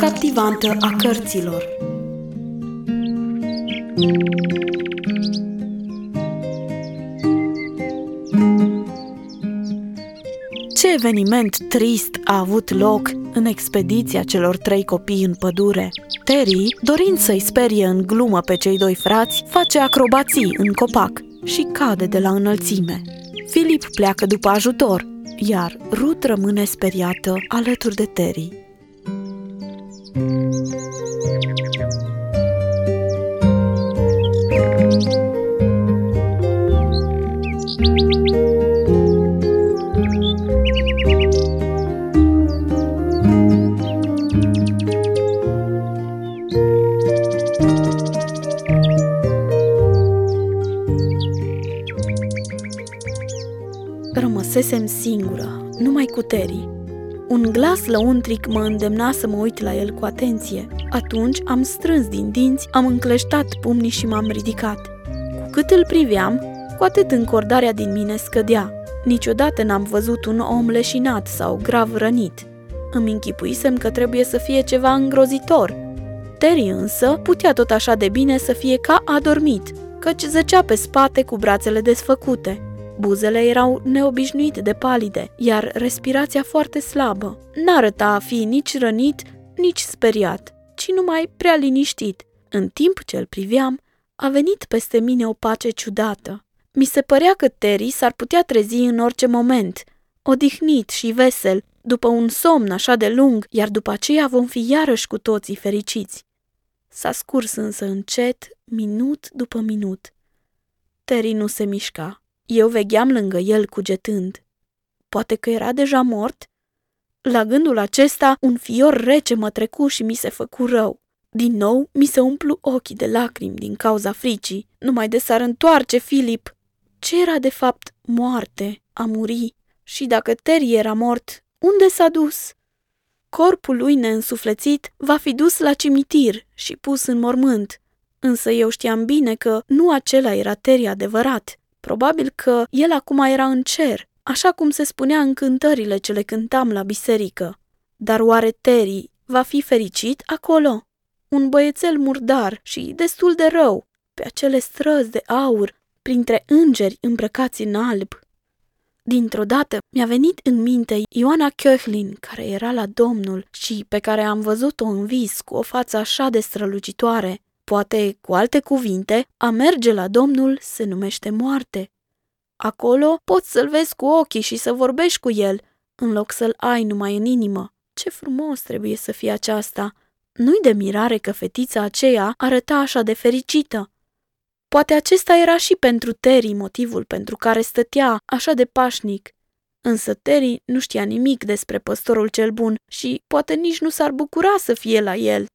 captivantă a cărților. Ce eveniment trist a avut loc în expediția celor trei copii în pădure. Terry, dorind să-i sperie în glumă pe cei doi frați, face acrobații în copac și cade de la înălțime. Filip pleacă după ajutor, iar Ruth rămâne speriată alături de Terry. Rămăsesem singură, numai cu Terry. Un glas lăuntric mă îndemna să mă uit la el cu atenție. Atunci am strâns din dinți, am încleștat pumnii și m-am ridicat. Cu cât îl priveam, cu atât încordarea din mine scădea. Niciodată n-am văzut un om leșinat sau grav rănit. Îmi închipuisem că trebuie să fie ceva îngrozitor. Terry însă putea tot așa de bine să fie ca adormit, căci zăcea pe spate cu brațele desfăcute. Buzele erau neobișnuit de palide, iar respirația foarte slabă. N-arăta a fi nici rănit, nici speriat, ci numai prea liniștit. În timp ce îl priveam, a venit peste mine o pace ciudată. Mi se părea că Terry s-ar putea trezi în orice moment, odihnit și vesel, după un somn așa de lung, iar după aceea vom fi iarăși cu toții fericiți. S-a scurs însă încet, minut după minut. Terry nu se mișca. Eu vegheam lângă el cugetând. Poate că era deja mort? La gândul acesta, un fior rece mă trecu și mi se făcu rău. Din nou, mi se umplu ochii de lacrimi din cauza fricii. Numai de s-ar întoarce Filip. Ce era de fapt moarte, a muri? Și dacă Terry era mort, unde s-a dus? Corpul lui neînsuflețit va fi dus la cimitir și pus în mormânt. Însă eu știam bine că nu acela era Terry adevărat. Probabil că el acum era în cer, așa cum se spunea în cântările ce le cântam la biserică. Dar oare Terry va fi fericit acolo? Un băiețel murdar și destul de rău, pe acele străzi de aur, printre îngeri îmbrăcați în alb. Dintr-o dată mi-a venit în minte Ioana Köchlin, care era la Domnul și pe care am văzut-o în vis cu o față așa de strălucitoare. Poate, cu alte cuvinte, a merge la Domnul se numește moarte. Acolo poți să-l vezi cu ochii și să vorbești cu el, în loc să-l ai numai în inimă. Ce frumos trebuie să fie aceasta! Nu-i de mirare că fetița aceea arăta așa de fericită. Poate acesta era și pentru Terry motivul pentru care stătea așa de pașnic. Însă Terry nu știa nimic despre păstorul cel bun și poate nici nu s-ar bucura să fie la el.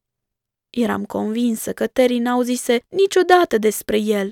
Eram convinsă că Terry n-auzise niciodată despre el.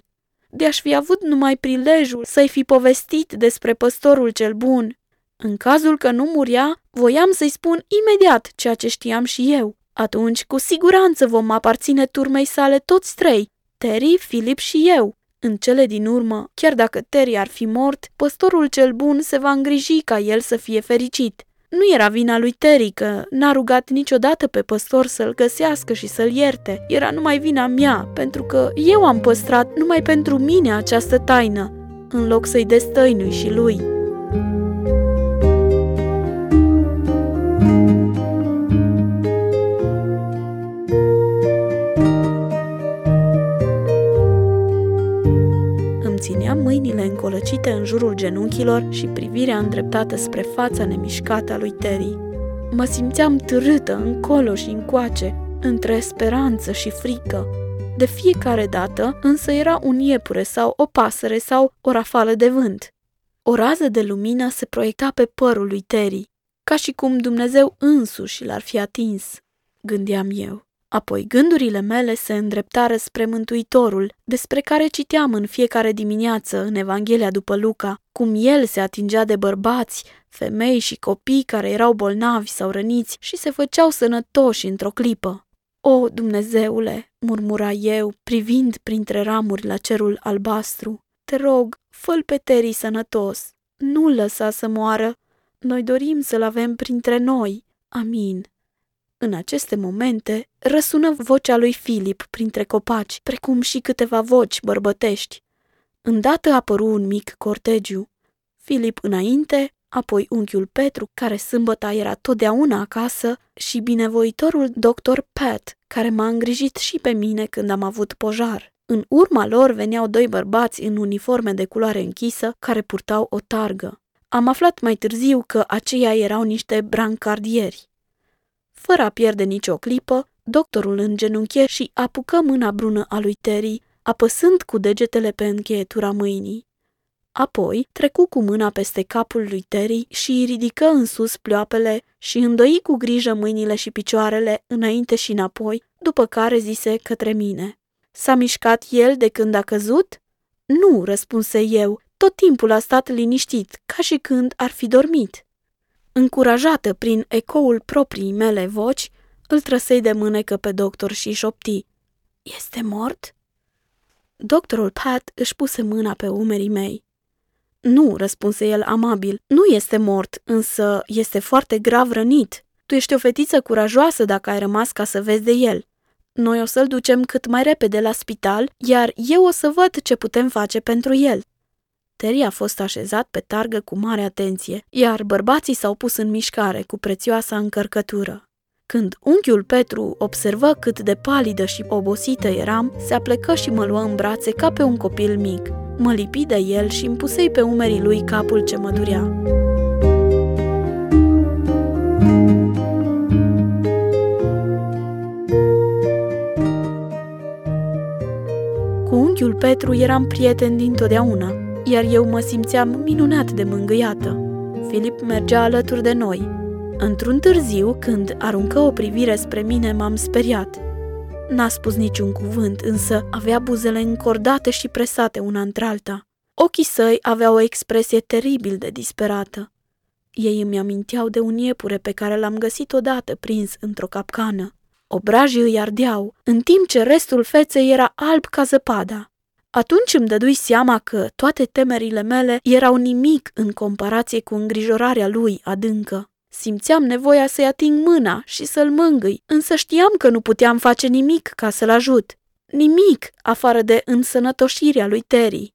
De-aș fi avut numai prilejul să-i fi povestit despre păstorul cel bun. În cazul că nu murea, voiam să-i spun imediat ceea ce știam și eu. Atunci, cu siguranță vom aparține turmei sale toți trei, Terry, Philip și eu. În cele din urmă, chiar dacă Terry ar fi mort, păstorul cel bun se va îngriji ca el să fie fericit. Nu era vina lui Terry că n-a rugat niciodată pe păstor să-l găsească și să-l ierte. Era numai vina mea, pentru că eu am păstrat numai pentru mine această taină, în loc să-i destăinui și lui. țineam încolăcite în jurul genunchilor și privirea îndreptată spre fața nemișcată a lui Terry. Mă simțeam târâtă încolo și încoace, între speranță și frică. De fiecare dată însă era un iepure sau o pasăre sau o rafală de vânt. O rază de lumină se proiecta pe părul lui Terry, ca și cum Dumnezeu însuși l-ar fi atins, gândeam eu. Apoi gândurile mele se îndreptară spre Mântuitorul, despre care citeam în fiecare dimineață în Evanghelia după Luca, cum el se atingea de bărbați, femei și copii care erau bolnavi sau răniți și se făceau sănătoși într-o clipă. O, Dumnezeule, murmura eu, privind printre ramuri la cerul albastru, te rog, fă pe Teri sănătos, nu-l lăsa să moară, noi dorim să-l avem printre noi. Amin. În aceste momente răsună vocea lui Filip printre copaci, precum și câteva voci bărbătești. Îndată apăru un mic cortegiu. Filip înainte, apoi unchiul Petru, care sâmbăta era totdeauna acasă, și binevoitorul doctor Pat, care m-a îngrijit și pe mine când am avut pojar. În urma lor veneau doi bărbați în uniforme de culoare închisă care purtau o targă. Am aflat mai târziu că aceia erau niște brancardieri. Fără a pierde nicio clipă, doctorul îngenunche și apucă mâna brună a lui Terry, apăsând cu degetele pe încheietura mâinii. Apoi trecu cu mâna peste capul lui Terry și îi ridică în sus ploapele și îndoi cu grijă mâinile și picioarele înainte și înapoi, după care zise către mine. S-a mișcat el de când a căzut? Nu, răspunse eu, tot timpul a stat liniștit, ca și când ar fi dormit. Încurajată prin ecoul proprii mele voci, îl trăsei de mânecă pe doctor și șopti. Este mort? Doctorul Pat își puse mâna pe umerii mei. Nu, răspunse el amabil, nu este mort, însă este foarte grav rănit. Tu ești o fetiță curajoasă dacă ai rămas ca să vezi de el. Noi o să-l ducem cât mai repede la spital, iar eu o să văd ce putem face pentru el. Terry a fost așezat pe targă cu mare atenție, iar bărbații s-au pus în mișcare cu prețioasa încărcătură. Când unchiul Petru observă cât de palidă și obosită eram, se aplecă și mă luă în brațe ca pe un copil mic. Mă lipi de el și îmi pusei pe umerii lui capul ce mă durea. Cu unchiul Petru eram prieten dintotdeauna, iar eu mă simțeam minunat de mângâiată. Filip mergea alături de noi. Într-un târziu, când aruncă o privire spre mine, m-am speriat. N-a spus niciun cuvânt, însă avea buzele încordate și presate una într-alta. Ochii săi aveau o expresie teribil de disperată. Ei îmi aminteau de un iepure pe care l-am găsit odată prins într-o capcană. Obrajii îi ardeau, în timp ce restul feței era alb ca zăpada. Atunci îmi dădui seama că toate temerile mele erau nimic în comparație cu îngrijorarea lui adâncă. Simțeam nevoia să-i ating mâna și să-l mângâi, însă știam că nu puteam face nimic ca să-l ajut. Nimic afară de însănătoșirea lui Terry.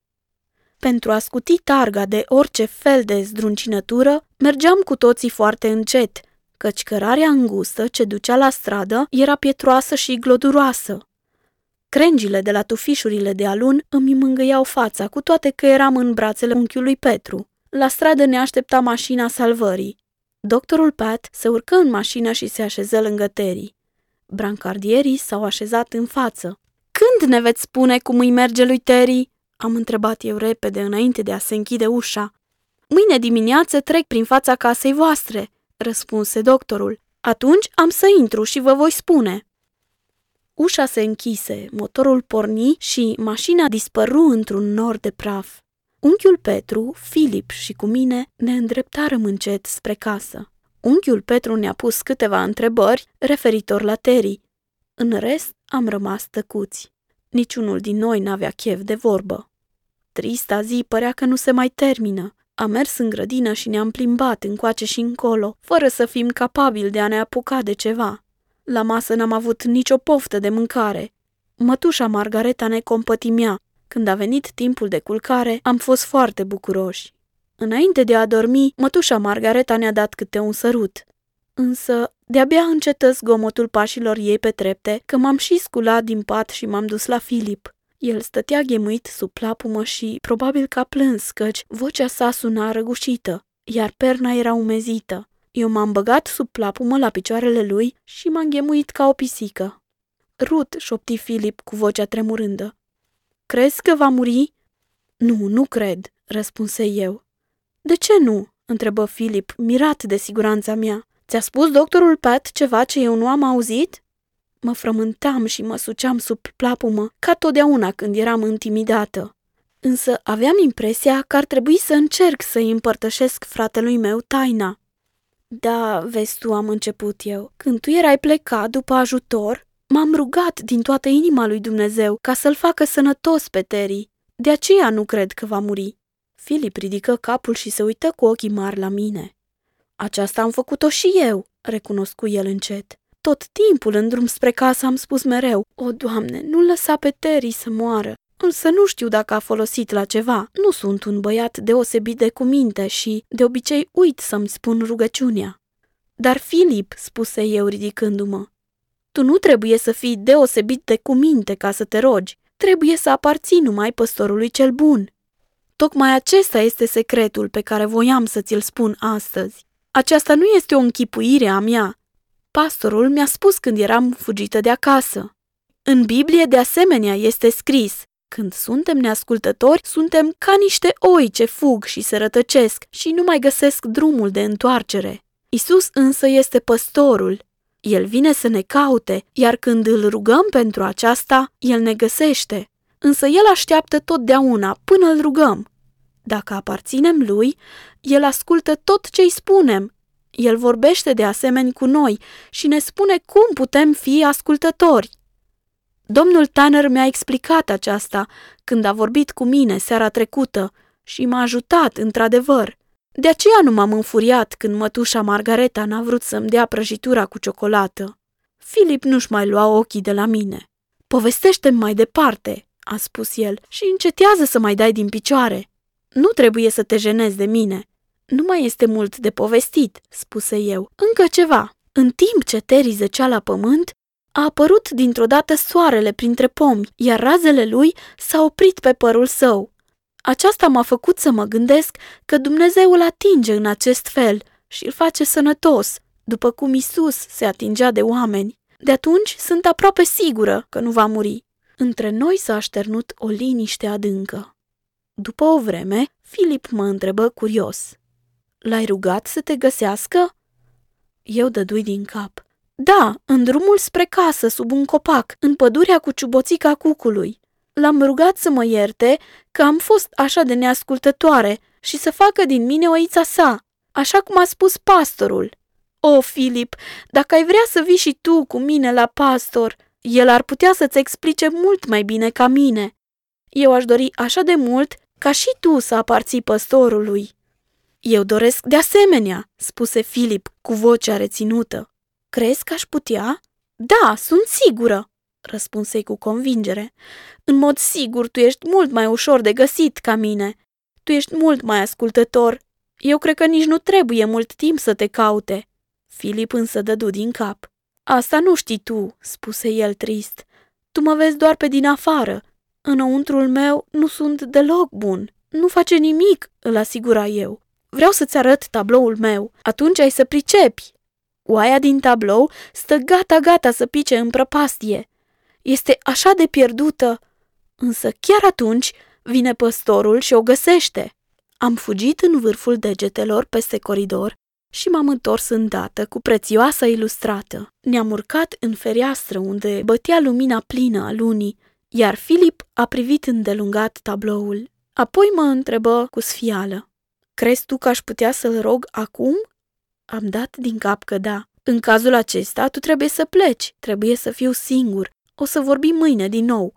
Pentru a scuti targa de orice fel de zdruncinătură, mergeam cu toții foarte încet, căci cărarea îngustă ce ducea la stradă era pietroasă și gloduroasă. Crengile de la tufișurile de alun îmi mângâiau fața, cu toate că eram în brațele unchiului Petru. La stradă ne aștepta mașina salvării. Doctorul Pat se urcă în mașină și se așeză lângă Terry. Brancardierii s-au așezat în față. Când ne veți spune cum îi merge lui Terry?" am întrebat eu repede înainte de a se închide ușa. Mâine dimineață trec prin fața casei voastre," răspunse doctorul. Atunci am să intru și vă voi spune." Ușa se închise, motorul porni și mașina dispăru într-un nor de praf. Unchiul Petru, Filip și cu mine ne îndreptarăm încet spre casă. Unchiul Petru ne-a pus câteva întrebări referitor la Terry. În rest, am rămas tăcuți. Niciunul din noi n-avea chef de vorbă. Trista zi părea că nu se mai termină. Am mers în grădină și ne-am plimbat încoace și încolo, fără să fim capabili de a ne apuca de ceva. La masă n-am avut nicio poftă de mâncare. Mătușa Margareta ne compătimea. Când a venit timpul de culcare, am fost foarte bucuroși. Înainte de a dormi, mătușa Margareta ne-a dat câte un sărut. Însă, de-abia încetă zgomotul pașilor ei pe trepte, că m-am și sculat din pat și m-am dus la Filip. El stătea ghemuit sub plapumă și probabil că a plâns, căci vocea sa suna răgușită, iar perna era umezită. Eu m-am băgat sub plapumă la picioarele lui și m-am ghemuit ca o pisică. Rut, șopti Filip cu vocea tremurândă. Crezi că va muri? Nu, nu cred, răspunse eu. De ce nu? întrebă Filip, mirat de siguranța mea. Ți-a spus doctorul Pat ceva ce eu nu am auzit? Mă frământam și mă suceam sub plapumă, ca totdeauna când eram intimidată. Însă aveam impresia că ar trebui să încerc să-i împărtășesc fratelui meu taina. Da, vezi tu, am început eu. Când tu erai plecat după ajutor, m-am rugat din toată inima lui Dumnezeu ca să-l facă sănătos pe Terry. De aceea nu cred că va muri. Filip ridică capul și se uită cu ochii mari la mine. Aceasta am făcut-o și eu, recunoscu el încet. Tot timpul în drum spre casă am spus mereu, O, Doamne, nu lăsa pe Terry să moară. Însă nu știu dacă a folosit la ceva. Nu sunt un băiat deosebit de cuminte și, de obicei, uit să-mi spun rugăciunea. Dar, Filip, spuse eu ridicându-mă, tu nu trebuie să fii deosebit de cuminte ca să te rogi. Trebuie să aparții numai păstorului cel bun. Tocmai acesta este secretul pe care voiam să ți-l spun astăzi. Aceasta nu este o închipuire a mea. Pastorul mi-a spus când eram fugită de acasă. În Biblie, de asemenea, este scris, când suntem neascultători, suntem ca niște oi ce fug și se rătăcesc și nu mai găsesc drumul de întoarcere. Isus însă este păstorul. El vine să ne caute, iar când îl rugăm pentru aceasta, el ne găsește. Însă el așteaptă totdeauna până îl rugăm. Dacă aparținem lui, el ascultă tot ce îi spunem. El vorbește de asemenea cu noi și ne spune cum putem fi ascultători. Domnul Tanner mi-a explicat aceasta când a vorbit cu mine seara trecută și m-a ajutat, într-adevăr. De aceea nu m-am înfuriat când mătușa Margareta n-a vrut să-mi dea prăjitura cu ciocolată. Filip nu-și mai lua ochii de la mine. Povestește-mi mai departe, a spus el, și încetează să mai dai din picioare. Nu trebuie să te jenezi de mine. Nu mai este mult de povestit, spuse eu. Încă ceva. În timp ce Terry zăcea la pământ, a apărut dintr-o dată soarele printre pomi, iar razele lui s-au oprit pe părul său. Aceasta m-a făcut să mă gândesc că Dumnezeu îl atinge în acest fel și îl face sănătos, după cum Isus se atingea de oameni. De atunci sunt aproape sigură că nu va muri. Între noi s-a așternut o liniște adâncă. După o vreme, Filip mă întrebă curios. L-ai rugat să te găsească? Eu dădui din cap. Da, în drumul spre casă, sub un copac, în pădurea cu ciuboțica cucului. L-am rugat să mă ierte că am fost așa de neascultătoare și să facă din mine oița sa, așa cum a spus pastorul. O, Filip, dacă ai vrea să vii și tu cu mine la pastor, el ar putea să-ți explice mult mai bine ca mine. Eu aș dori așa de mult ca și tu să aparții păstorului. Eu doresc de asemenea, spuse Filip cu vocea reținută. Crezi că aș putea? Da, sunt sigură, răspunsei cu convingere. În mod sigur, tu ești mult mai ușor de găsit ca mine. Tu ești mult mai ascultător. Eu cred că nici nu trebuie mult timp să te caute. Filip însă dădu din cap. Asta nu știi tu, spuse el trist. Tu mă vezi doar pe din afară. Înăuntrul meu nu sunt deloc bun. Nu face nimic, îl asigura eu. Vreau să-ți arăt tabloul meu. Atunci ai să pricepi. Oaia din tablou stă gata-gata să pice în prăpastie. Este așa de pierdută. Însă chiar atunci vine păstorul și o găsește. Am fugit în vârful degetelor peste coridor și m-am întors îndată cu prețioasa ilustrată. Ne-am urcat în fereastră unde bătea lumina plină a lunii, iar Filip a privit îndelungat tabloul. Apoi mă întrebă cu sfială. Crezi tu că aș putea să-l rog acum? Am dat din cap că da. În cazul acesta, tu trebuie să pleci, trebuie să fiu singur. O să vorbim mâine din nou.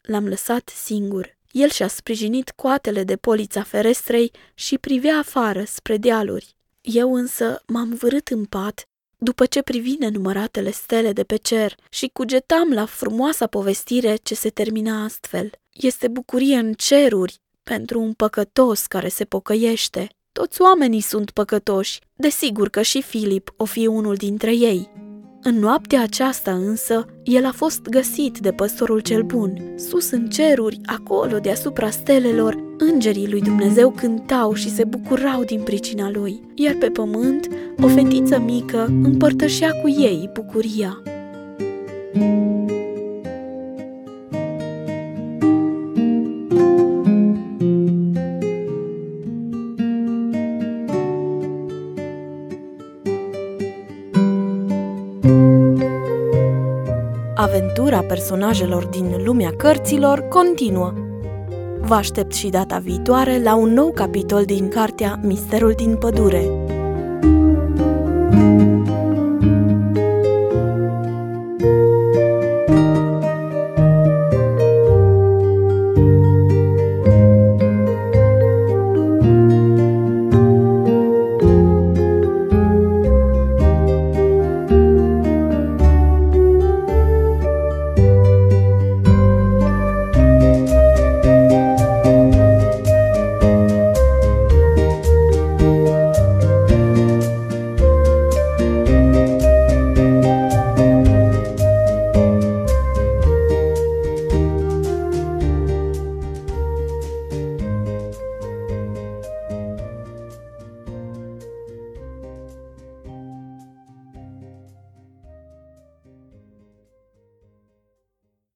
L-am lăsat singur. El și-a sprijinit coatele de polița ferestrei și privea afară, spre dealuri. Eu însă m-am vârât în pat după ce privi nenumăratele stele de pe cer și cugetam la frumoasa povestire ce se termina astfel. Este bucurie în ceruri pentru un păcătos care se pocăiește. Toți oamenii sunt păcătoși, desigur că și Filip o fi unul dintre ei. În noaptea aceasta însă, el a fost găsit de păstorul cel bun. Sus în ceruri, acolo deasupra stelelor, îngerii lui Dumnezeu cântau și se bucurau din pricina lui, iar pe pământ, o fetiță mică împărtășea cu ei bucuria. Aventura personajelor din lumea cărților continuă. Vă aștept și data viitoare la un nou capitol din cartea Misterul din pădure.